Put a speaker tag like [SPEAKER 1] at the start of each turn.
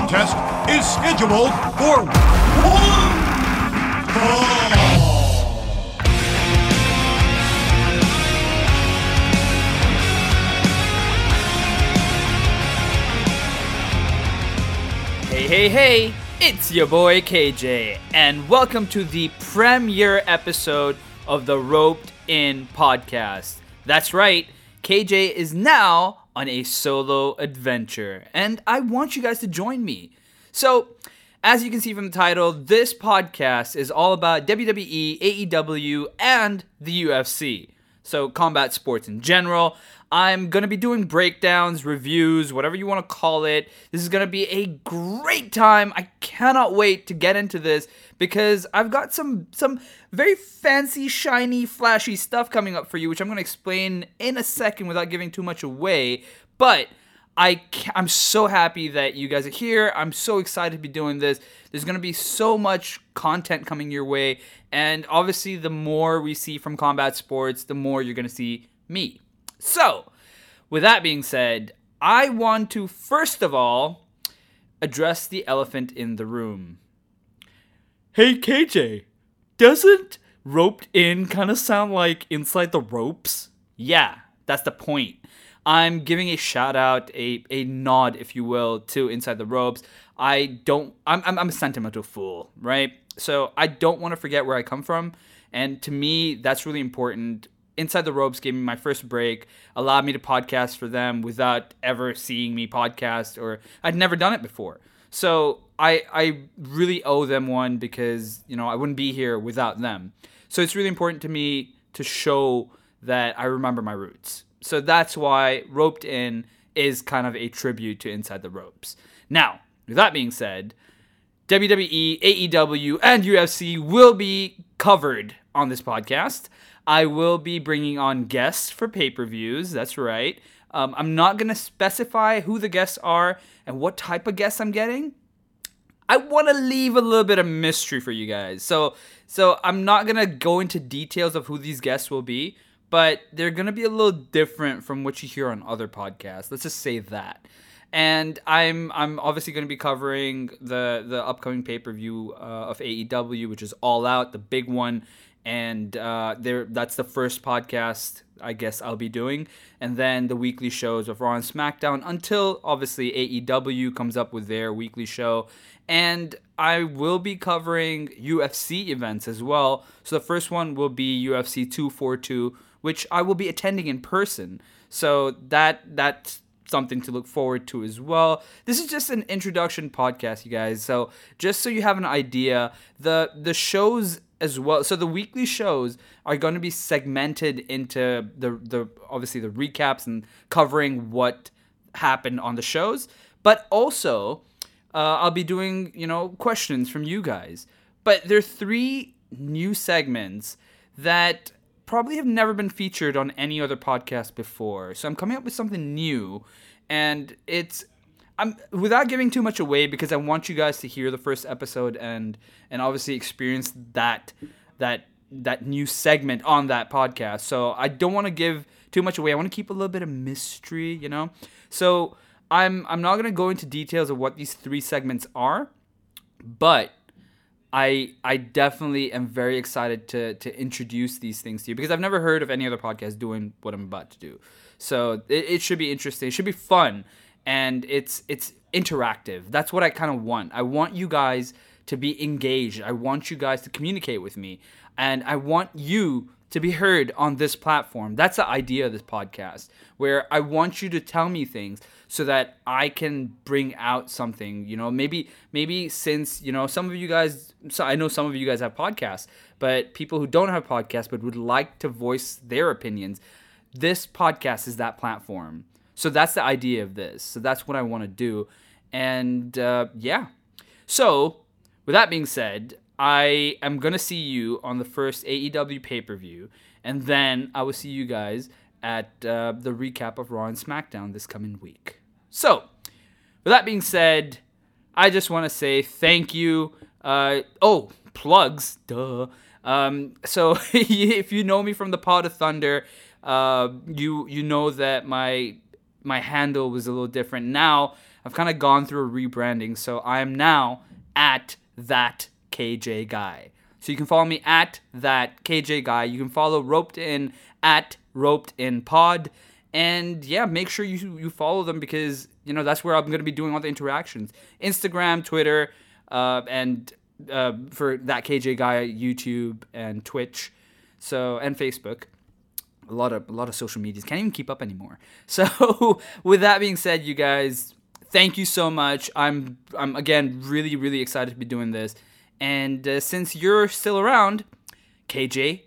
[SPEAKER 1] contest is scheduled for one fall.
[SPEAKER 2] Hey, hey, hey, it's your boy KJ, and welcome to the premiere episode of the Roped In podcast. That's right, KJ is now on a solo adventure, and I want you guys to join me. So, as you can see from the title, this podcast is all about WWE, AEW, and the UFC. So, combat sports in general. I'm going to be doing breakdowns, reviews, whatever you want to call it. This is going to be a great time. I cannot wait to get into this because I've got some some very fancy, shiny, flashy stuff coming up for you, which I'm going to explain in a second without giving too much away. But I I'm so happy that you guys are here. I'm so excited to be doing this. There's going to be so much content coming your way, and obviously, the more we see from combat sports, the more you're going to see me. So, with that being said, I want to first of all address the elephant in the room. Hey KJ, doesn't roped in kind of sound like inside the ropes? Yeah, that's the point. I'm giving a shout out, a, a nod, if you will, to Inside the Ropes. I don't, I'm, I'm, I'm a sentimental fool, right? So I don't want to forget where I come from. And to me, that's really important. Inside the Ropes gave me my first break, allowed me to podcast for them without ever seeing me podcast, or I'd never done it before. So I I really owe them one because you know I wouldn't be here without them. So it's really important to me to show that I remember my roots. So that's why Roped In is kind of a tribute to Inside the Ropes. Now, with that being said, WWE, AEW, and UFC will be covered on this podcast. I will be bringing on guests for pay per views. That's right. Um, I'm not going to specify who the guests are and what type of guests I'm getting. I want to leave a little bit of mystery for you guys. So, so I'm not going to go into details of who these guests will be, but they're going to be a little different from what you hear on other podcasts. Let's just say that and I'm I'm obviously going to be covering the the upcoming pay per view uh, of AEW, which is All Out, the big one, and uh, there that's the first podcast I guess I'll be doing, and then the weekly shows of Raw and SmackDown until obviously AEW comes up with their weekly show, and I will be covering UFC events as well. So the first one will be UFC 242, which I will be attending in person. So that that's something to look forward to as well. This is just an introduction podcast, you guys. So just so you have an idea, the the shows as well. So the weekly shows are going to be segmented into the the obviously the recaps and covering what happened on the shows, but also uh, I'll be doing you know questions from you guys. But there are three new segments that probably have never been featured on any other podcast before. So I'm coming up with something new, and it's I'm without giving too much away because I want you guys to hear the first episode and and obviously experience that that that new segment on that podcast. So I don't want to give too much away. I want to keep a little bit of mystery, you know. So I'm I'm not gonna go into details of what these three segments are, but I I definitely am very excited to to introduce these things to you because I've never heard of any other podcast doing what I'm about to do. So it, it should be interesting. It should be fun, and it's it's interactive. That's what I kind of want. I want you guys to be engaged. I want you guys to communicate with me, and I want you to be heard on this platform. That's the idea of this podcast, where I want you to tell me things so that I can bring out something. You know, maybe maybe since you know some of you guys, so I know some of you guys have podcasts, but people who don't have podcasts but would like to voice their opinions, this podcast is that platform. So that's the idea of this. So that's what I want to do, and uh, yeah. So with that being said, I am gonna see you on the first AEW pay per view, and then I will see you guys at uh, the recap of Raw and SmackDown this coming week. So, with that being said, I just want to say thank you. Uh, oh, plugs, duh. Um, so if you know me from the Pod of Thunder, uh, you you know that my my handle was a little different. Now I've kind of gone through a rebranding, so I am now at that KJ guy. So you can follow me at that KJ guy. You can follow Roped In at Roped In Pod, and yeah, make sure you you follow them because you know that's where I'm gonna be doing all the interactions. Instagram, Twitter, uh, and uh, for that KJ guy, YouTube and Twitch, so and Facebook a lot of a lot of social medias can't even keep up anymore. So with that being said, you guys, thank you so much. I'm I'm again really really excited to be doing this. And uh, since you're still around, KJ,